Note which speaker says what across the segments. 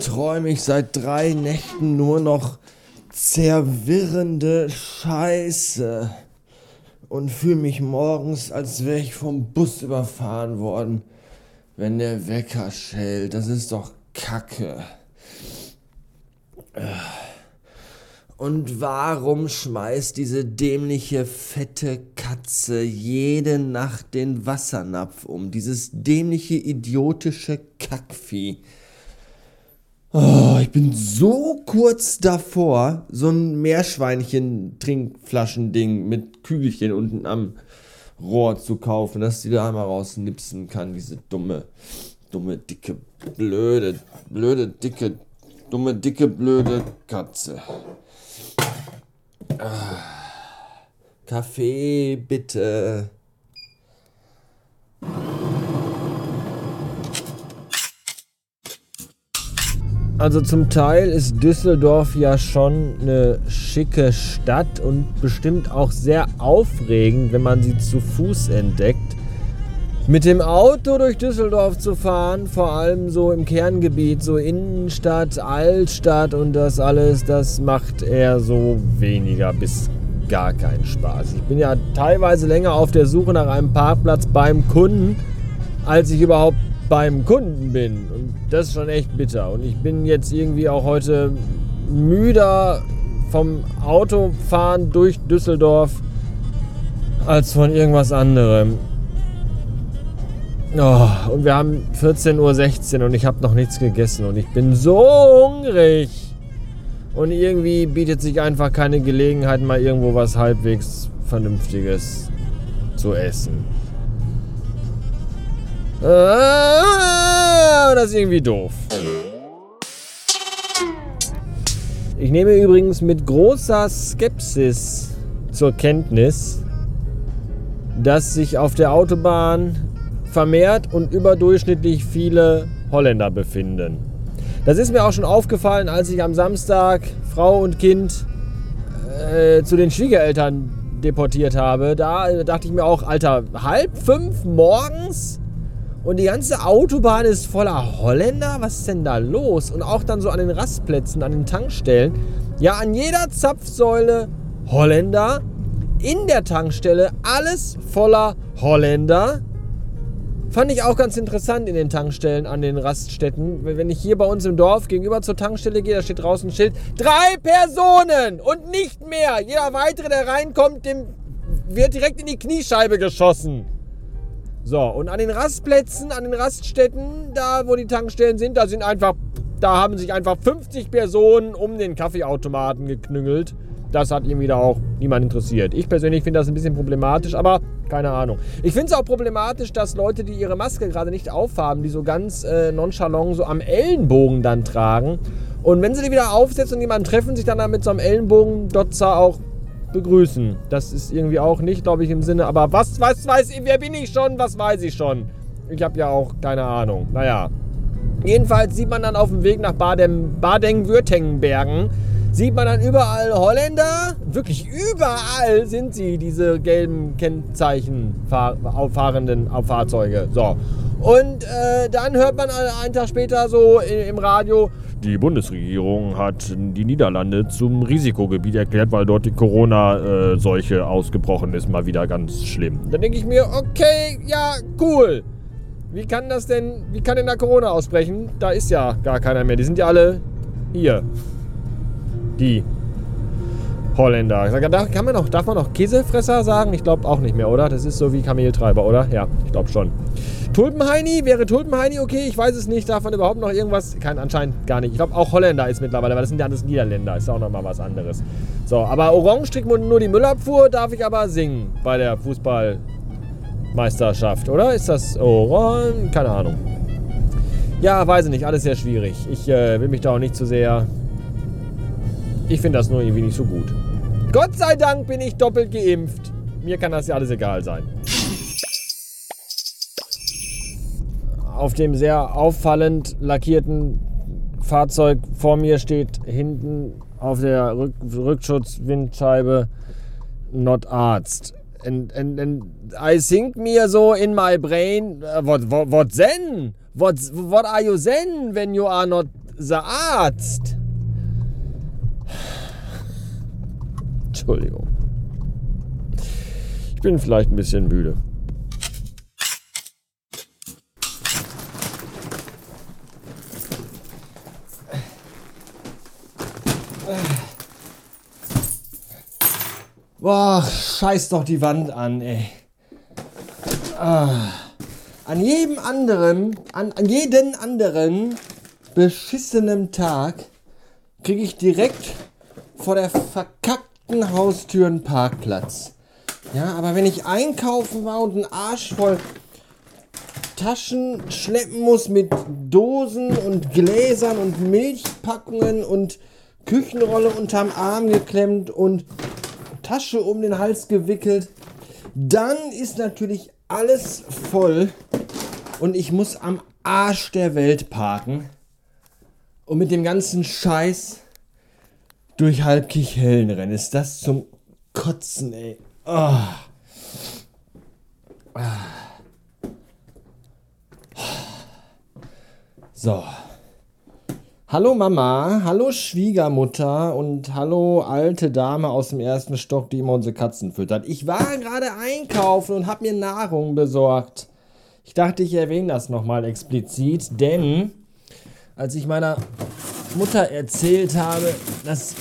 Speaker 1: träume ich seit drei Nächten nur noch zerwirrende Scheiße und fühle mich morgens, als wäre ich vom Bus überfahren worden, wenn der Wecker schellt. Das ist doch Kacke. Und warum schmeißt diese dämliche fette Katze jede Nacht den Wassernapf um? Dieses dämliche idiotische Kackvieh. Oh, ich bin so kurz davor, so ein Meerschweinchen-Trinkflaschending mit Kügelchen unten am Rohr zu kaufen, dass die da einmal rausnipsen kann, diese dumme, dumme, dicke, blöde, blöde, dicke, dumme, dicke, blöde Katze. Ah, Kaffee, bitte. Also zum Teil ist Düsseldorf ja schon eine schicke Stadt und bestimmt auch sehr aufregend, wenn man sie zu Fuß entdeckt. Mit dem Auto durch Düsseldorf zu fahren, vor allem so im Kerngebiet, so Innenstadt, Altstadt und das alles, das macht eher so weniger bis gar keinen Spaß. Ich bin ja teilweise länger auf der Suche nach einem Parkplatz beim Kunden, als ich überhaupt beim Kunden bin. Und das ist schon echt bitter. Und ich bin jetzt irgendwie auch heute müder vom Autofahren durch Düsseldorf als von irgendwas anderem. Oh, und wir haben 14.16 Uhr und ich habe noch nichts gegessen und ich bin so hungrig. Und irgendwie bietet sich einfach keine Gelegenheit, mal irgendwo was halbwegs Vernünftiges zu essen. Ah, das ist irgendwie doof. Ich nehme übrigens mit großer Skepsis zur Kenntnis, dass sich auf der Autobahn vermehrt und überdurchschnittlich viele Holländer befinden. Das ist mir auch schon aufgefallen, als ich am Samstag Frau und Kind äh, zu den Schwiegereltern deportiert habe. Da dachte ich mir auch, Alter, halb fünf morgens? Und die ganze Autobahn ist voller Holländer. Was ist denn da los? Und auch dann so an den Rastplätzen, an den Tankstellen. Ja, an jeder Zapfsäule Holländer. In der Tankstelle alles voller Holländer. Fand ich auch ganz interessant in den Tankstellen an den Raststätten. Wenn ich hier bei uns im Dorf gegenüber zur Tankstelle gehe, da steht draußen ein Schild. Drei Personen und nicht mehr. Jeder weitere, der reinkommt, dem wird direkt in die Kniescheibe geschossen. So, und an den Rastplätzen, an den Raststätten, da wo die Tankstellen sind, da sind einfach, da haben sich einfach 50 Personen um den Kaffeeautomaten geknüngelt. Das hat irgendwie da auch niemand interessiert. Ich persönlich finde das ein bisschen problematisch, aber keine Ahnung. Ich finde es auch problematisch, dass Leute, die ihre Maske gerade nicht aufhaben, die so ganz äh, nonchalant so am Ellenbogen dann tragen. Und wenn sie die wieder aufsetzen und jemanden treffen, sich dann, dann mit so einem Ellenbogen-Dotzer auch begrüßen. Das ist irgendwie auch nicht, glaube ich, im Sinne. Aber was, was weiß ich, wer bin ich schon? Was weiß ich schon? Ich habe ja auch keine Ahnung. Naja. Jedenfalls sieht man dann auf dem Weg nach Baden-Württembergen, sieht man dann überall Holländer. Wirklich überall sind sie, diese gelben Kennzeichen fahrenden Fahrzeuge. So. Und äh, dann hört man einen Tag später so im Radio, die Bundesregierung hat die Niederlande zum Risikogebiet erklärt, weil dort die Corona-Seuche ausgebrochen ist. Mal wieder ganz schlimm. Dann denke ich mir, okay, ja, cool. Wie kann das denn, wie kann denn da Corona ausbrechen? Da ist ja gar keiner mehr. Die sind ja alle hier. Die Holländer. Da kann man noch, darf man noch Käsefresser sagen? Ich glaube auch nicht mehr, oder? Das ist so wie Kameltreiber, oder? Ja, ich glaube schon. Tulpenheini, wäre Tulpenheini okay? Ich weiß es nicht. Darf man überhaupt noch irgendwas? Kein, anscheinend gar nicht. Ich glaube auch Holländer ist mittlerweile, weil das sind ja alles Niederländer. Ist auch nochmal was anderes. So, aber Orange trägt nur die Müllabfuhr, darf ich aber singen bei der Fußballmeisterschaft, oder? Ist das Orange? Keine Ahnung. Ja, weiß ich nicht. Alles sehr schwierig. Ich äh, will mich da auch nicht zu sehr. Ich finde das nur irgendwie nicht so gut. Gott sei Dank bin ich doppelt geimpft. Mir kann das ja alles egal sein. auf dem sehr auffallend lackierten Fahrzeug vor mir steht hinten auf der Rück Rückschutzwindscheibe Not Arzt. And, and, and I think mir so in my brain, uh, what, what, what then? What, what are you then when you are not der Arzt. Entschuldigung. Ich bin vielleicht ein bisschen müde. Boah, scheiß doch die Wand an, ey. Ah. An jedem anderen, an, an jeden anderen beschissenen Tag kriege ich direkt vor der verkackten Haustür einen Parkplatz. Ja, aber wenn ich einkaufen war und einen Arsch voll Taschen schleppen muss mit Dosen und Gläsern und Milchpackungen und Küchenrolle unterm Arm geklemmt und Tasche um den Hals gewickelt. Dann ist natürlich alles voll und ich muss am Arsch der Welt parken und mit dem ganzen Scheiß durch Halbkirchhellen rennen. Ist das zum Kotzen, ey. Oh. So. Hallo Mama, hallo Schwiegermutter und hallo alte Dame aus dem ersten Stock, die immer unsere Katzen füttert. Ich war gerade einkaufen und habe mir Nahrung besorgt. Ich dachte, ich erwähne das nochmal explizit, denn als ich meiner Mutter erzählt habe, dass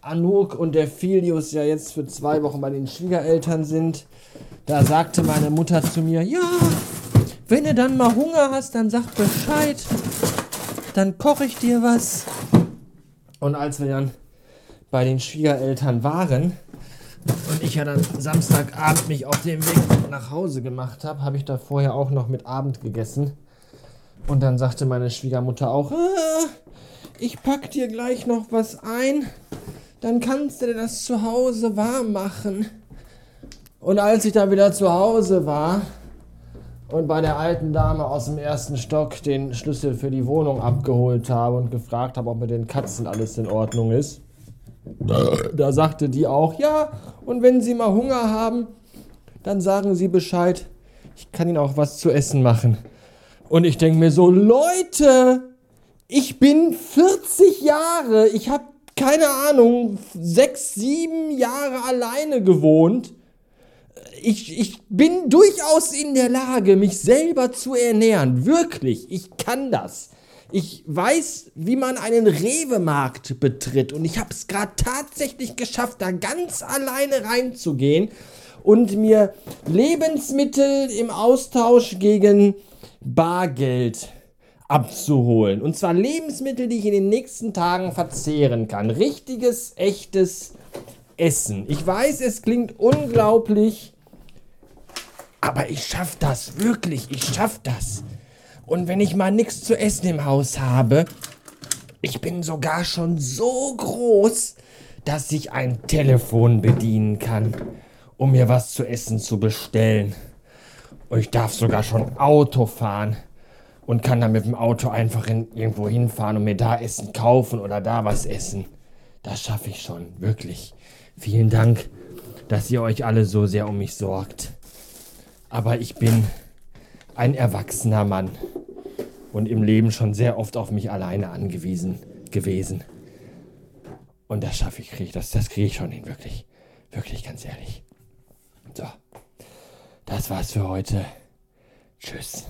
Speaker 1: Anouk und der Filius ja jetzt für zwei Wochen bei den Schwiegereltern sind, da sagte meine Mutter zu mir, ja, wenn du dann mal Hunger hast, dann sag Bescheid dann koche ich dir was. Und als wir dann bei den Schwiegereltern waren und ich ja dann Samstagabend mich auf den Weg nach Hause gemacht habe, habe ich da vorher auch noch mit Abend gegessen. Und dann sagte meine Schwiegermutter auch, ah, ich pack dir gleich noch was ein, dann kannst du dir das zu Hause warm machen. Und als ich dann wieder zu Hause war, und bei der alten Dame aus dem ersten Stock den Schlüssel für die Wohnung abgeholt habe und gefragt habe, ob mit den Katzen alles in Ordnung ist. Da sagte die auch, ja, und wenn Sie mal Hunger haben, dann sagen Sie Bescheid. Ich kann Ihnen auch was zu essen machen. Und ich denke mir so, Leute, ich bin 40 Jahre, ich habe keine Ahnung, sechs, sieben Jahre alleine gewohnt ich, ich bin durchaus in der Lage, mich selber zu ernähren. Wirklich, ich kann das. Ich weiß, wie man einen Rewe-Markt betritt und ich habe es gerade tatsächlich geschafft, da ganz alleine reinzugehen und mir Lebensmittel im Austausch gegen Bargeld abzuholen. Und zwar Lebensmittel, die ich in den nächsten Tagen verzehren kann. Richtiges, echtes Essen. Ich weiß, es klingt unglaublich aber ich schaff das, wirklich, ich schaff das. Und wenn ich mal nichts zu essen im Haus habe, ich bin sogar schon so groß, dass ich ein Telefon bedienen kann, um mir was zu essen zu bestellen. Und ich darf sogar schon Auto fahren und kann dann mit dem Auto einfach in, irgendwo hinfahren und mir da Essen kaufen oder da was essen. Das schaffe ich schon, wirklich. Vielen Dank, dass ihr euch alle so sehr um mich sorgt. Aber ich bin ein erwachsener Mann und im Leben schon sehr oft auf mich alleine angewiesen gewesen. Und das schaffe ich, krieg das, das kriege ich schon hin, wirklich. Wirklich, ganz ehrlich. So, das war's für heute. Tschüss.